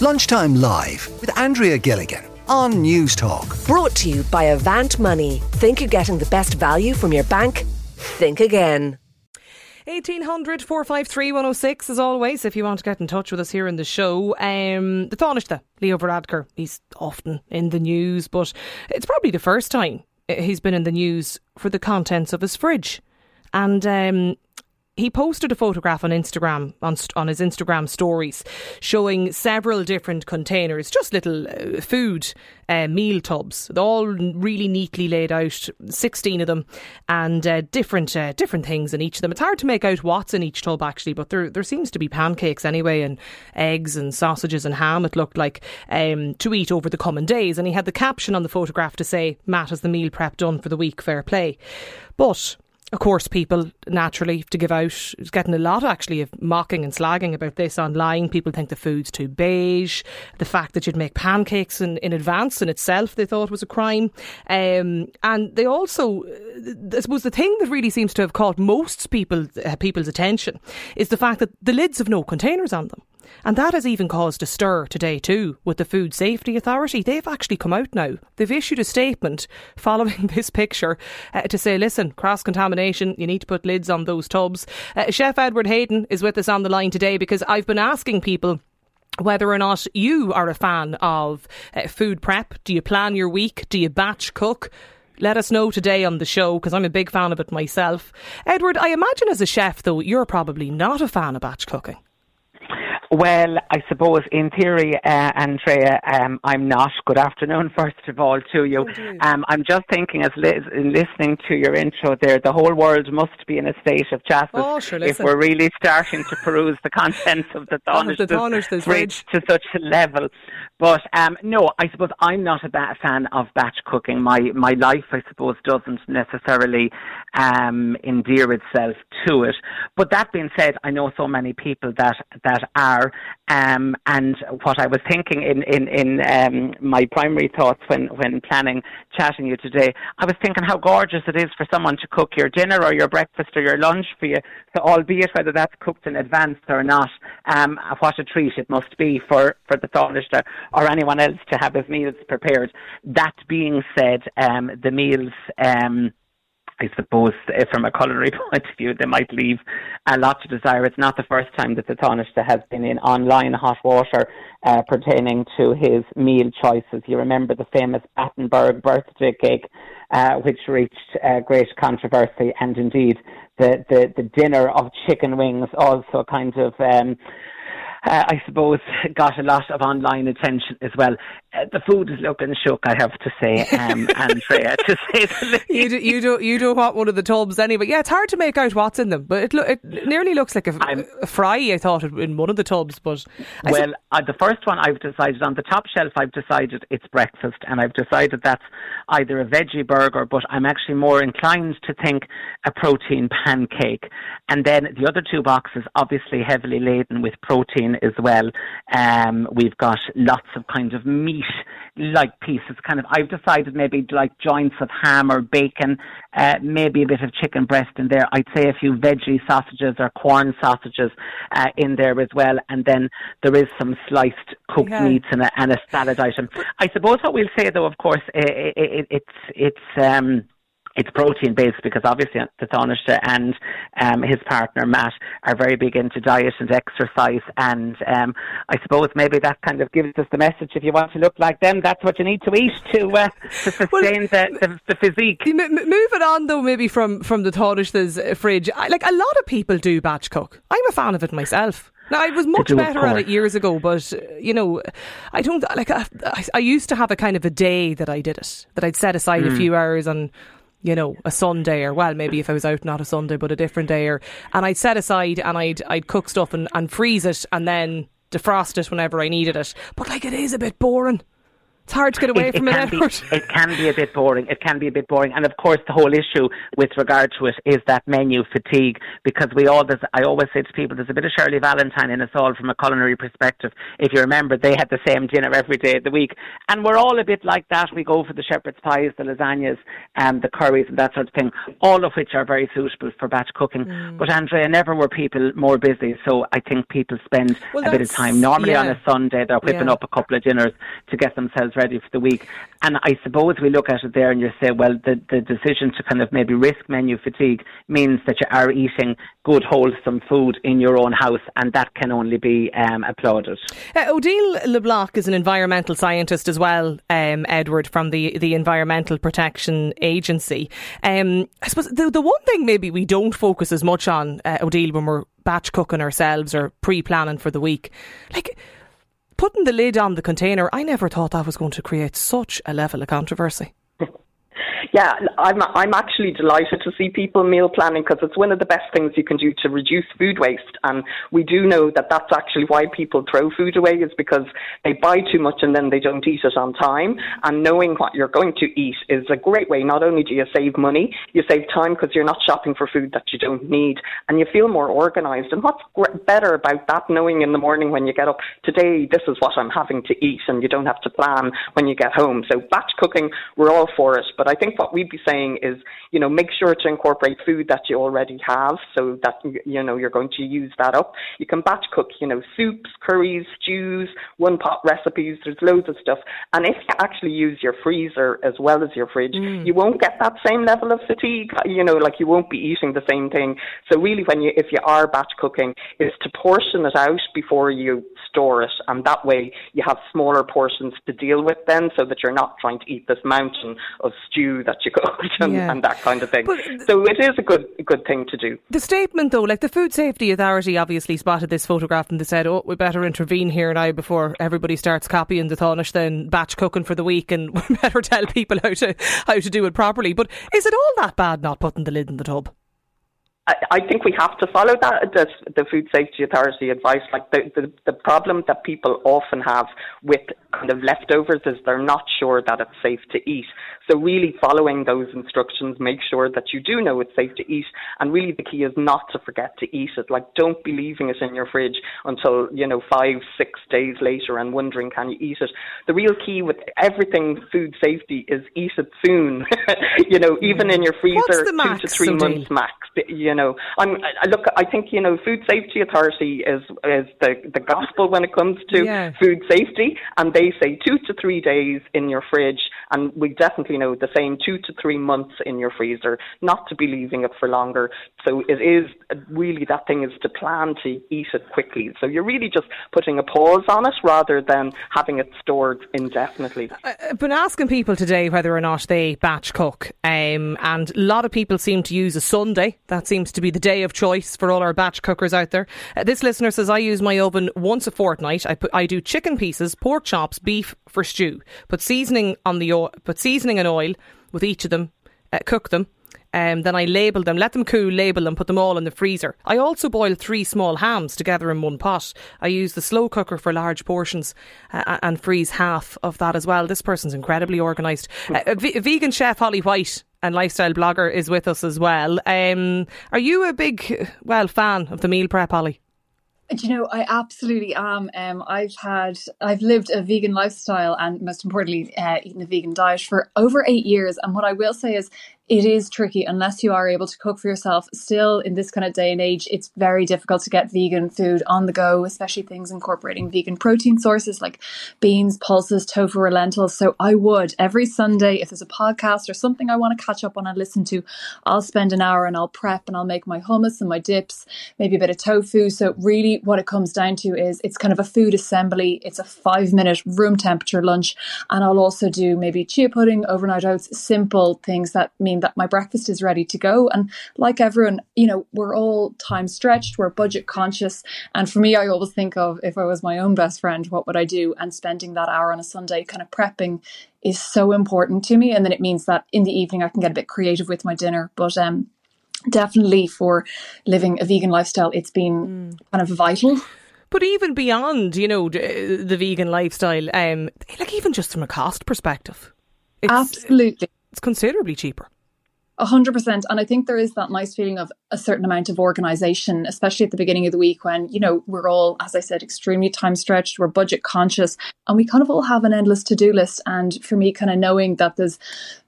Lunchtime Live with Andrea Gilligan on Newstalk. Brought to you by Avant Money. Think you're getting the best value from your bank? Think again. 1800 453 106 as always if you want to get in touch with us here in the show um, the Taoiseach Leo Varadkar he's often in the news but it's probably the first time he's been in the news for the contents of his fridge and um, he posted a photograph on Instagram on, on his Instagram stories showing several different containers, just little uh, food uh, meal tubs, all really neatly laid out, sixteen of them, and uh, different uh, different things in each of them. It's hard to make out what's in each tub actually, but there there seems to be pancakes anyway, and eggs and sausages and ham. It looked like um, to eat over the coming days, and he had the caption on the photograph to say, "Matt has the meal prep done for the week. Fair play," but of course, people naturally to give out It's getting a lot actually of mocking and slagging about this online. People think the food's too beige. The fact that you'd make pancakes in, in advance in itself they thought was a crime. Um, and they also, I suppose, the thing that really seems to have caught most people uh, people's attention is the fact that the lids have no containers on them. And that has even caused a stir today, too, with the Food Safety Authority. They've actually come out now. They've issued a statement following this picture uh, to say, listen, cross contamination, you need to put lids on those tubs. Uh, Chef Edward Hayden is with us on the line today because I've been asking people whether or not you are a fan of uh, food prep. Do you plan your week? Do you batch cook? Let us know today on the show because I'm a big fan of it myself. Edward, I imagine as a chef, though, you're probably not a fan of batch cooking. Well, I suppose in theory, uh, Andrea, um, I'm not. Good afternoon, first of all, to you. Um, I'm just thinking, as li- listening to your intro there, the whole world must be in a state of chassis oh, sure, if we're really starting to peruse the contents of the Taoiseach's fridge to such a level. But um, no, I suppose I'm not a fan of batch cooking. My my life, I suppose, doesn't necessarily um, endear itself to it. But that being said, I know so many people that that are. Um, and what I was thinking in in in um, my primary thoughts when when planning chatting you today, I was thinking how gorgeous it is for someone to cook your dinner or your breakfast or your lunch for you. So albeit whether that's cooked in advance or not, um, what a treat it must be for for the Taoiseach or anyone else to have his meals prepared. That being said, um, the meals. I suppose uh, from a culinary point of view, they might leave a lot to desire. It's not the first time that the Taoiseach has been in online hot water uh, pertaining to his meal choices. You remember the famous Battenberg birthday cake, uh, which reached uh, great controversy, and indeed the, the, the dinner of chicken wings also kind of um, uh, I suppose, got a lot of online attention as well. Uh, the food is looking shook, I have to say, um, Andrea, to say the least. You, do, you, do, you don't want one of the tubs anyway. Yeah, it's hard to make out what's in them, but it, lo- it nearly looks like a, a, fry, I thought, it in one of the tubs. But I Well, uh, the first one I've decided, on the top shelf, I've decided it's breakfast, and I've decided that's either a veggie burger, but I'm actually more inclined to think a protein pancake. And then the other two boxes, obviously heavily laden with protein as well. Um, we've got lots of kind of meat like pieces. Kind of, I've decided maybe like joints of ham or bacon, uh, maybe a bit of chicken breast in there. I'd say a few veggie sausages or corn sausages uh, in there as well. And then there is some sliced cooked yeah. meats and a, and a salad item. I suppose what we'll say though, of course, it, it, it, it's it's um, it's protein based because obviously the and um, his partner Matt are very big into diet and exercise, and um, I suppose maybe that kind of gives us the message: if you want to look like them, that's what you need to eat to, uh, to sustain well, the, the, the, physique. M- moving on though, maybe from from the uh, fridge, I, like a lot of people do batch cook. I'm a fan of it myself. Now, I was much better at it years ago, but you know, I don't like. I, I, used to have a kind of a day that I did it, that I'd set aside mm. a few hours on you know, a Sunday or well, maybe if I was out not a Sunday but a different day or and I'd set aside and I'd I'd cook stuff and, and freeze it and then defrost it whenever I needed it. But like it is a bit boring. It's hard to get away it, from it. Can be, it can be a bit boring. It can be a bit boring, and of course, the whole issue with regard to it is that menu fatigue. Because we all, I always say to people, there's a bit of Shirley Valentine in us all from a culinary perspective. If you remember, they had the same dinner every day of the week, and we're all a bit like that. We go for the shepherd's pies, the lasagnas, and the curries, and that sort of thing. All of which are very suitable for batch cooking. Mm. But Andrea, never were people more busy, so I think people spend well, a bit of time. Normally yeah. on a Sunday, they're whipping yeah. up a couple of dinners to get themselves ready for the week. And I suppose we look at it there and you say, well, the, the decision to kind of maybe risk menu fatigue means that you are eating good, wholesome food in your own house, and that can only be um, applauded. Uh, Odile Le Bolloch is an environmental scientist as well, um, Edward, from the, the Environmental Protection Agency. Um, I suppose the, the one thing maybe we don't focus as much on, uh, Odile, when we're batch cooking ourselves or pre planning for the week, like putting the lid on the container, I never thought that was going to create such a level of controversy. Yeah, I'm I'm actually delighted to see people meal planning because it's one of the best things you can do to reduce food waste. And we do know that that's actually why people throw food away is because they buy too much and then they don't eat it on time. And knowing what you're going to eat is a great way. Not only do you save money, you save time because you're not shopping for food that you don't need, and you feel more organised. And what's better about that? Knowing in the morning when you get up, today this is what I'm having to eat, and you don't have to plan when you get home. So batch cooking, we're all for it. But I think what we'd be saying is, you know, make sure to incorporate food that you already have so that, you know, you're going to use that up. You can batch cook, you know, soups, curries, stews, one pot recipes. There's loads of stuff. And if you actually use your freezer as well as your fridge, mm. you won't get that same level of fatigue. You know, like you won't be eating the same thing. So really, when you, if you are batch cooking, is to portion it out before you store it. And that way you have smaller portions to deal with then so that you're not trying to eat this mountain of stew that you cooked and, yeah. and that kind of thing. But so it is a good good thing to do. The statement though, like the Food Safety Authority obviously spotted this photograph and they said, oh, we better intervene here now before everybody starts copying the Taoiseach then batch cooking for the week and we better tell people how to how to do it properly. But is it all that bad not putting the lid in the tub? I think we have to follow that the, the Food Safety Authority advice. Like the, the the problem that people often have with kind of leftovers is they're not sure that it's safe to eat. So really following those instructions, make sure that you do know it's safe to eat. And really the key is not to forget to eat it. Like don't be leaving it in your fridge until, you know, five, six days later and wondering can you eat it. The real key with everything food safety is eat it soon. you know, even in your freezer, two to three months max. You know, I'm look. I think you know, Food Safety Authority is is the the gospel when it comes to yeah. food safety, and they say two to three days in your fridge, and we definitely know the same two to three months in your freezer, not to be leaving it for longer. So it is really that thing is to plan to eat it quickly. So you're really just putting a pause on it rather than having it stored indefinitely. I've been asking people today whether or not they batch cook, um, and a lot of people seem to use a Sunday. That seems to be the day of choice for all our batch cookers out there. Uh, this listener says I use my oven once a fortnight. I put I do chicken pieces, pork chops, beef for stew. Put seasoning on the oil, put seasoning and oil with each of them. Uh, cook them. Um, then I label them, let them cool, label them, put them all in the freezer. I also boil three small hams together in one pot. I use the slow cooker for large portions uh, and freeze half of that as well. This person's incredibly organised. Uh, v- vegan chef Holly White and lifestyle blogger is with us as well. Um, are you a big, well, fan of the meal prep, Holly? Do you know, I absolutely am. Um, I've had, I've lived a vegan lifestyle and most importantly, uh, eaten a vegan diet for over eight years. And what I will say is, it is tricky unless you are able to cook for yourself. Still, in this kind of day and age, it's very difficult to get vegan food on the go, especially things incorporating vegan protein sources like beans, pulses, tofu, or lentils. So I would every Sunday, if there's a podcast or something I want to catch up on and listen to, I'll spend an hour and I'll prep and I'll make my hummus and my dips, maybe a bit of tofu. So really, what it comes down to is it's kind of a food assembly. It's a five minute room temperature lunch, and I'll also do maybe chia pudding, overnight oats, simple things that mean that my breakfast is ready to go. And like everyone, you know, we're all time stretched, we're budget conscious. And for me, I always think of if I was my own best friend, what would I do? And spending that hour on a Sunday kind of prepping is so important to me. And then it means that in the evening I can get a bit creative with my dinner. But um definitely for living a vegan lifestyle, it's been mm. kind of vital But even beyond, you know, the vegan lifestyle, um, like even just from a cost perspective, it's, absolutely, it's considerably cheaper. A hundred percent. And I think there is that nice feeling of a certain amount of organization, especially at the beginning of the week when, you know, we're all, as I said, extremely time stretched, we're budget conscious, and we kind of all have an endless to-do list. And for me, kind of knowing that there's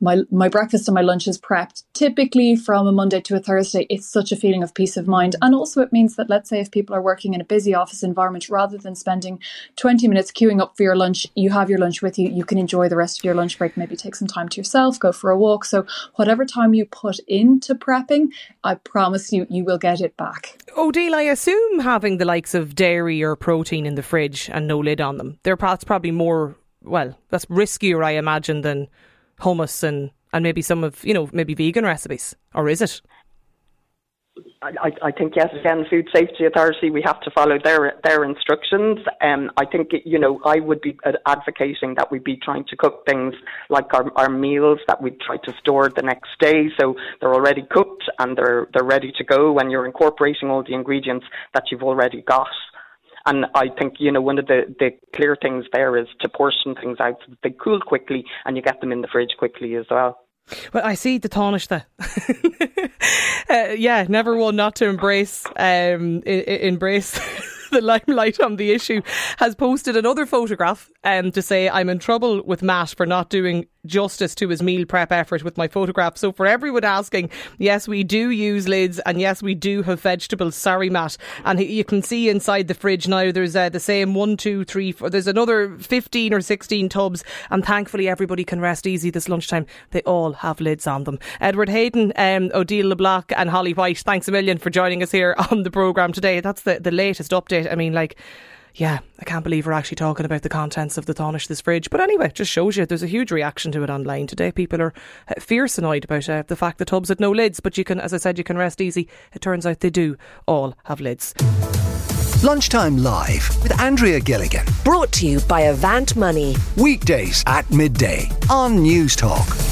my my breakfast and my lunch is prepped, typically from a Monday to a Thursday, it's such a feeling of peace of mind. And also it means that let's say if people are working in a busy office environment, rather than spending 20 minutes queuing up for your lunch, you have your lunch with you, you can enjoy the rest of your lunch break, maybe take some time to yourself, go for a walk. So whatever time you put into prepping, I promise you, you will get it back. Oh, Odile, I assume having the likes of dairy or protein in the fridge and no lid on them, they're that's probably more, well, that's riskier, I imagine, than hummus and, and maybe some of, you know, maybe vegan recipes. Or is it? I, I think yes, again, Food Safety Authority, we have to follow their their instructions. Um, I think you know I would be advocating that we be trying to cook things like our, our meals that we try to store the next day, so they're already cooked and they're they're ready to go. When you're incorporating all the ingredients that you've already got. And I think, you know, one of the, the clear things there is to portion things out so they cool quickly and you get them in the fridge quickly as well. Well, I see the Taoiseach. uh, yeah, never one not to embrace um, I- I- embrace the limelight on the issue, has posted another photograph um, to say, I'm in trouble with Matt for not doing justice to his meal prep effort with my photograph. So, for everyone asking, yes, we do use lids and yes, we do have vegetables. Sorry, Matt. And you can see inside the fridge now there's uh, the same one, two, three, four. There's another 15 or 16 tubs. And thankfully, everybody can rest easy this lunchtime. They all have lids on them. Edward Hayden, um, Odile Le Bolloch, and Holly White, thanks a million for joining us here on the programme today. That's the, the latest update. I mean, like, yeah, I can't believe we're actually talking about the contents of the Taoiseach this fridge. But anyway, it just shows you there's a huge reaction to it online today. People are uh, fierce annoyed about uh, the fact the tubs had no lids, but you can, as I said, you can rest easy. It turns out they do all have lids. Lunchtime Live with Andrea Gilligan. Brought to you by Avant Money. Weekdays at midday on Newstalk.